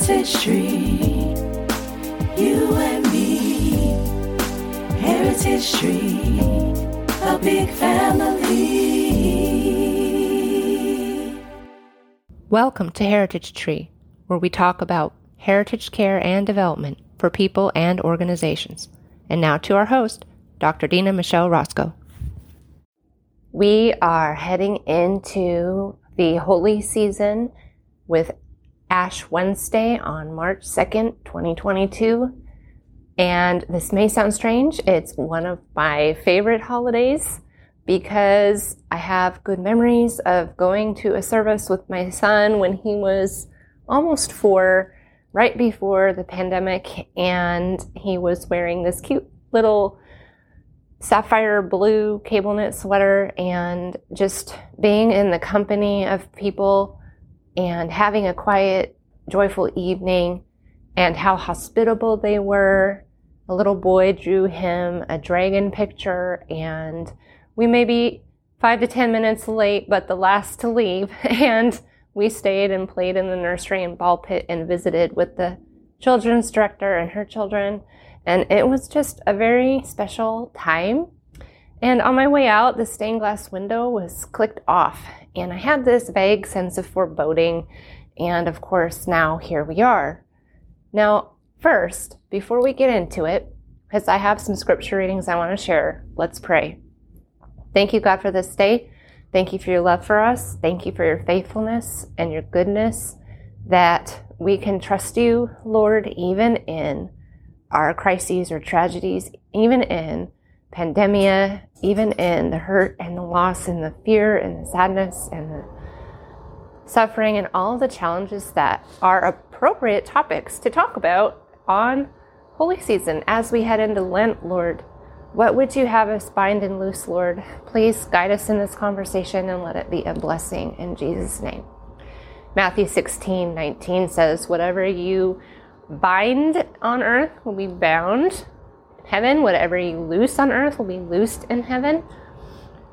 Heritage Tree, you and me. Heritage Tree, a big family. Welcome to Heritage Tree, where we talk about heritage care and development for people and organizations. And now to our host, Dr. Dena Michele Rosko. We are heading into the holy season with Ash Wednesday on March 2nd, 2022. And this may sound strange, it's one of my favorite holidays because I have good memories of going to a service with my son when he was almost four, right before the pandemic, and he was wearing this cute little sapphire blue cable knit sweater and just being in the company of people and having a quiet, joyful evening and how hospitable they were. A little boy drew him a dragon picture, and we may be five to ten minutes late, but the last to leave. And we stayed and played in the nursery and ball pit and visited with the children's director and her children. And it was just a very special time. And on my way out, the stained glass window was clicked off, and I had this vague sense of foreboding. And of course, now here we are. Now, first, before we get into it, because I have some scripture readings I want to share, let's pray. Thank you, God, for this day. Thank you for your love for us. Thank you for your faithfulness and your goodness that we can trust you, Lord, even in our crises or tragedies, even in pandemia, even in the hurt and the loss and the fear and the sadness and the suffering and all the challenges that are appropriate topics to talk about on holy season as we head into Lent, Lord. What would you have us bind and loose, Lord? Please guide us in this conversation and let it be a blessing in Jesus' name. Matthew 16, 19 says, Whatever you bind on earth will be bound heaven. Whatever you loose on earth will be loosed in heaven.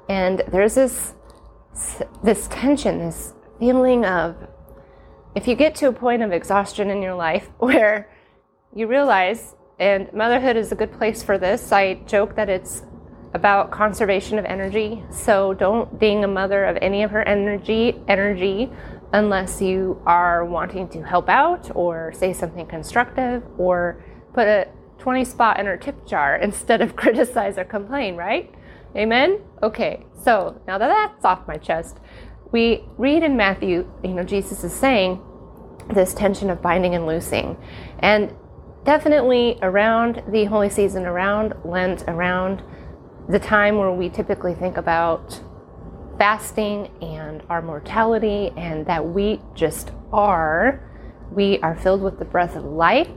And there's this this tension, this feeling of if you get to a point of exhaustion in your life where you realize, and motherhood is a good place for this. I joke that it's about conservation of energy. So don't ding a mother of any of her energy energy unless you are wanting to help out or say something constructive or put a 20 spot in her tip jar instead of criticize or complain, right? Amen? Okay, so now that that's off my chest, we read in Matthew, you know, Jesus is saying this tension of binding and loosing. And definitely around the holy season, around Lent, around the time where we typically think about fasting and our mortality and that we just are. We are filled with the breath of life,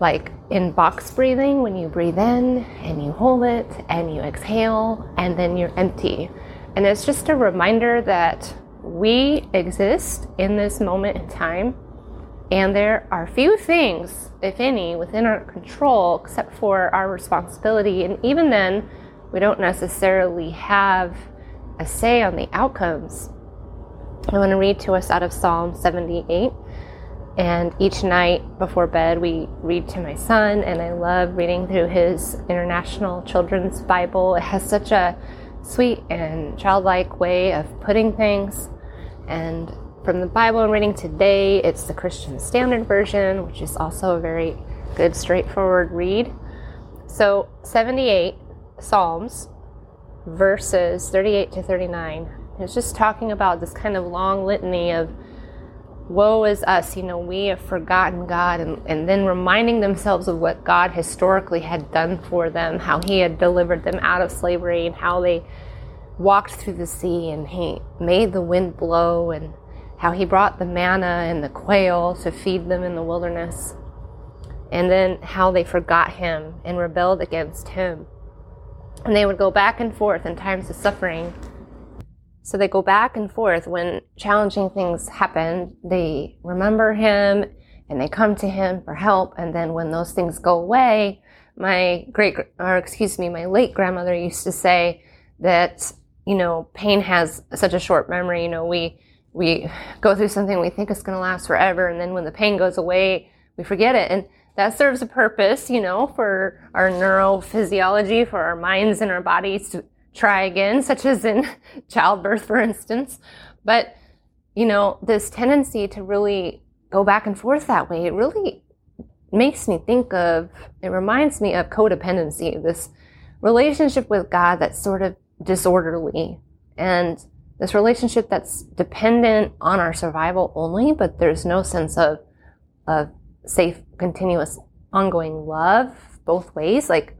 like in box breathing, when you breathe in and you hold it and you exhale and then you're empty. And it's just a reminder that we exist in this moment in time and there are few things, if any, within our control except for our responsibility. And even then, we don't necessarily have a say on the outcomes. I want to read to us out of Psalm 78. And each night before bed, we read to my son, and I love reading through his International Children's Bible. It has such a sweet and childlike way of putting things. And from the Bible I'm reading today, it's the Christian Standard Version, which is also a very good, straightforward read. So, 78 Psalms verses 38 to 39. It's just talking about this kind of long litany of woe is us, you know, we have forgotten God, and, and then reminding themselves of what God historically had done for them, how He had delivered them out of slavery, and how they walked through the sea, and He made the wind blow, and how He brought the manna and the quail to feed them in the wilderness, and then how they forgot Him and rebelled against Him. And they would go back and forth in times of suffering. So they go back and forth when challenging things happen. They remember him and they come to him for help. And then when those things go away, my great, or excuse me, my late grandmother used to say that, you know, pain has such a short memory. You know, we, we go through something we think is going to last forever, and then when the pain goes away, we forget it. And that serves a purpose, you know, for our neurophysiology, for our minds and our bodies to try again, such as in childbirth, for instance. But, you know, this tendency to really go back and forth that way, it really makes me think of, it reminds me of codependency, this relationship with God that's sort of disorderly and this relationship that's dependent on our survival only, but there's no sense of, of safe, continuous, ongoing love both ways. Like,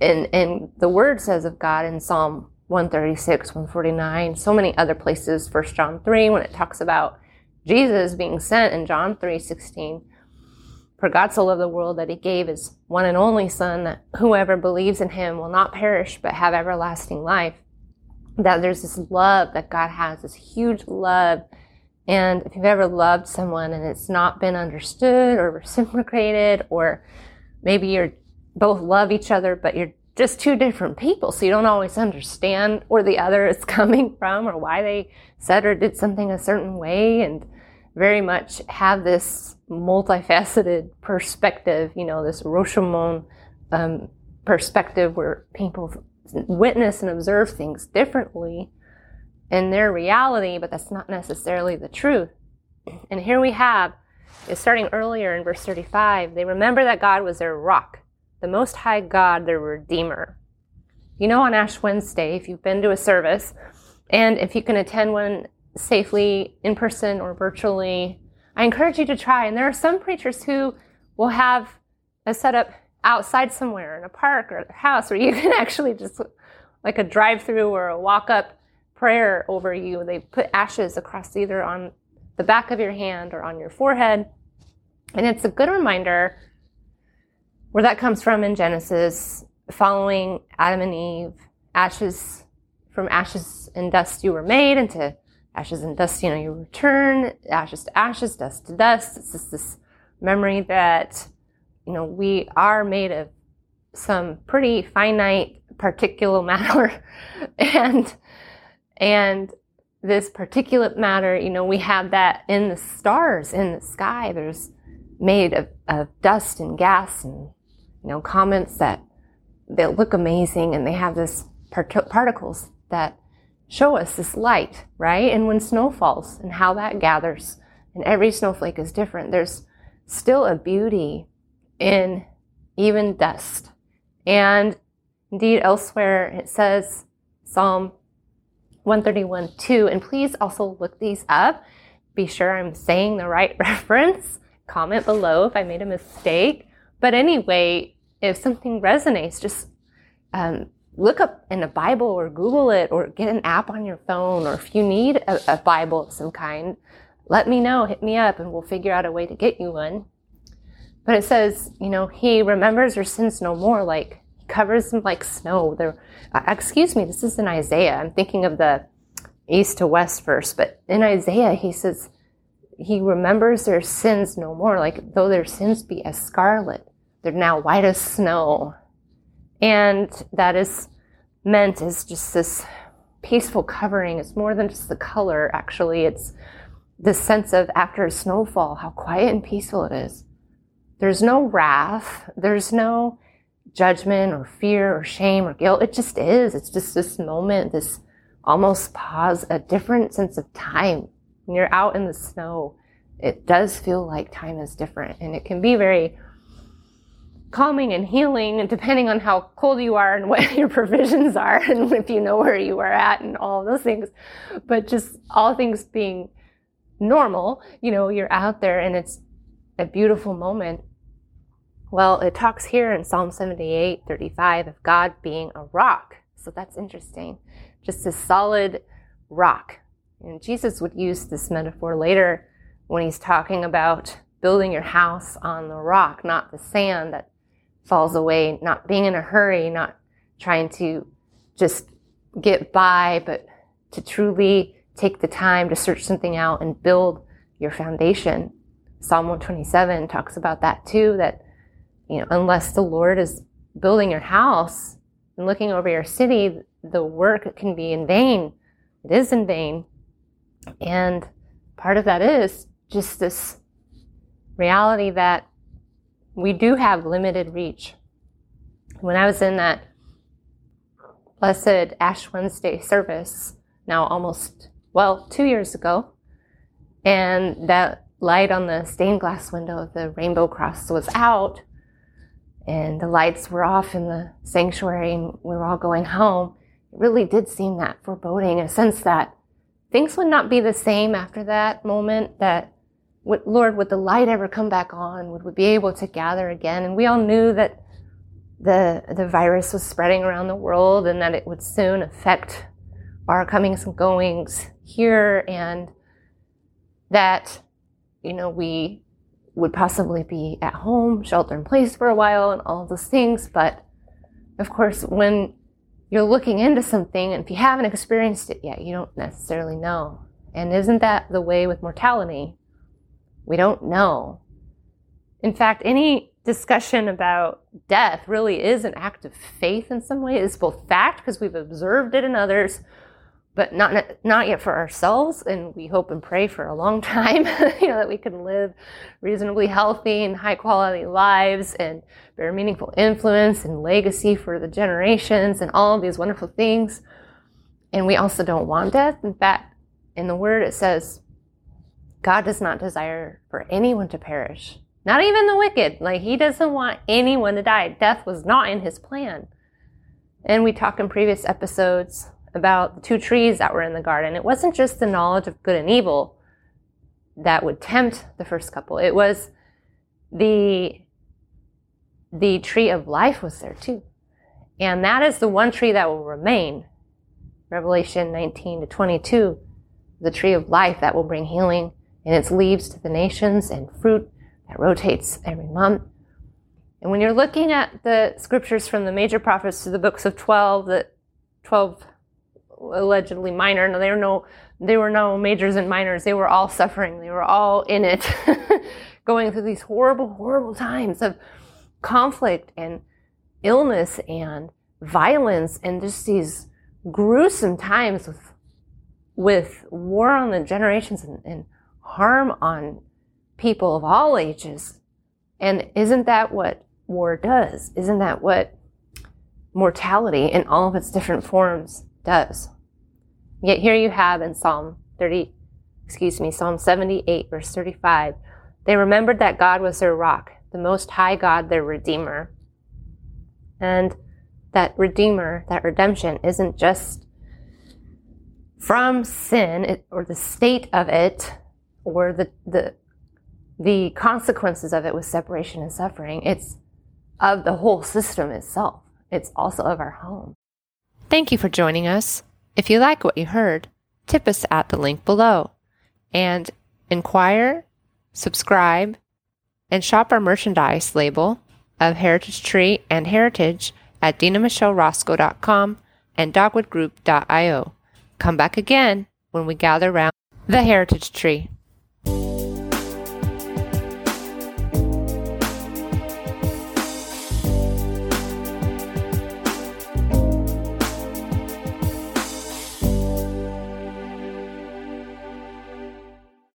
and, and the word says of God in Psalm 136, 149, so many other places, First John 3, when it talks about Jesus being sent in John 3, 16. For God so loved the world that he gave his one and only Son, that whoever believes in him will not perish but have everlasting life. That there's this love that God has, this huge love. And if you've ever loved someone and it's not been understood or reciprocated, or maybe you're both love each other, but you're just two different people, so you don't always understand where the other is coming from or why they said or did something a certain way, and very much have this multifaceted perspective, you know, this Rashomon um, perspective where people witness and observe things differently in their reality, but that's not necessarily the truth. And here we have, starting earlier in verse 35, they remember that God was their rock, the Most High God, their Redeemer. You know, on Ash Wednesday, if you've been to a service, and if you can attend one safely in person or virtually, I encourage you to try. And there are some preachers who will have a setup outside somewhere in a park or a house where you can actually just like a drive through or a walk up prayer over you. They put ashes across either on the back of your hand or on your forehead. And it's a good reminder where that comes from in Genesis, following Adam and Eve, ashes from ashes and dust you were made into ashes and dust, you know, you return, ashes to ashes, dust to dust. It's just this memory that, you know, we are made of some pretty finite particulate matter and and this particulate matter, you know, we have that in the stars in the sky. There's made of, of dust and gas and, you know, comets that, that look amazing and they have this part- particles that show us this light, right? And when snow falls and how that gathers, and every snowflake is different, there's still a beauty in even dust. And indeed, elsewhere it says, Psalm 131 2, and please also look these up. Be sure I'm saying the right reference. Comment below if I made a mistake. But anyway, if something resonates, just um, look up in the Bible or Google it or get an app on your phone. Or if you need a, a Bible of some kind, let me know, hit me up, and we'll figure out a way to get you one. But it says, you know, he remembers your sins no more, like he covers them like snow. There, uh, excuse me, this is in Isaiah. I'm thinking of the east to west verse, but in Isaiah he says he remembers their sins no more, like though their sins be as scarlet, they're now white as snow. And that is meant as just this peaceful covering. It's more than just the color, actually. It's the sense of after a snowfall, how quiet and peaceful it is. There's no wrath. There's no judgment or fear or shame or guilt. It just is. It's just this moment, this almost pause, a different sense of time. When you're out in the snow, it does feel like time is different and it can be very calming and healing and depending on how cold you are and what your provisions are and if you know where you are at and all those things. But just all things being normal you know you're out there and it's a beautiful moment. Well it talks here in psalm 78 35 of god being a rock. So that's interesting. Just a solid rock. And jesus would use this metaphor later when he's talking about building your house on the rock not the sand that falls away, not being in a hurry, not trying to just get by, but to truly take the time to search something out and build your foundation. Psalm 127 talks about that too, that, you know, unless the Lord is building your house and looking over your city, the work can be in vain. It is in vain. And part of that is just this reality that we do have limited reach. When I was in that Blessed Ash Wednesday service, now almost, well, two years ago, and that light on the stained glass window of the rainbow cross was out, and the lights were off in the sanctuary, and we were all going home. It really did seem that foreboding, a sense that things would not be the same after that moment, that would, Lord, would the light ever come back on? Would we be able to gather again? And we all knew that the, the virus was spreading around the world and that it would soon affect our comings and goings here and that, you know, we would possibly be at home, shelter in place for a while and all those things. But of course, when you're looking into something and if you haven't experienced it yet, you don't necessarily know. And isn't that the way with mortality? We don't know. In fact, any discussion about death really is an act of faith in some way. It's both fact because we've observed it in others, but not not yet for ourselves. And we hope and pray for a long time, you know, that we can live reasonably healthy and high quality lives and bear meaningful influence and legacy for the generations and all of these wonderful things. And we also don't want death. In fact, in the Word it says God does not desire for anyone to perish, not even the wicked. Like, He doesn't want anyone to die. Death was not in His plan. And we talked in previous episodes about the two trees that were in the garden. It wasn't just the knowledge of good and evil that would tempt the first couple, it was the the tree of life was there too. And that is the one tree that will remain. Revelation 19 to 22, the tree of life that will bring healing and its leaves to the nations and fruit that rotates every month. And when you're looking at the scriptures from the major prophets to the books of 12, the 12 allegedly minor, no, they were no, they were no majors and minors. They were all suffering. They were all in it, going through these horrible, horrible times of conflict and illness and violence and just these gruesome times with, with war on the generations and, and harm on people of all ages. And isn't that what war does? Isn't that what mortality in all of its different forms does? Yet here you have in Psalm 30, excuse me, Psalm 78, verse 35, they remembered that God was their rock, the Most High God, their Redeemer. And that Redeemer, that redemption, isn't just from sin or the state of it or the, the, the consequences of it with separation and suffering. It's of the whole system itself. It's also of our home. Thank you for joining us. If you like what you heard, tip us at the link below and inquire, subscribe, and shop our merchandise label of Heritage Tree and Heritage at denamichelerosko.com and dogwoodgroup.io. Come back again when we gather around the Heritage Tree.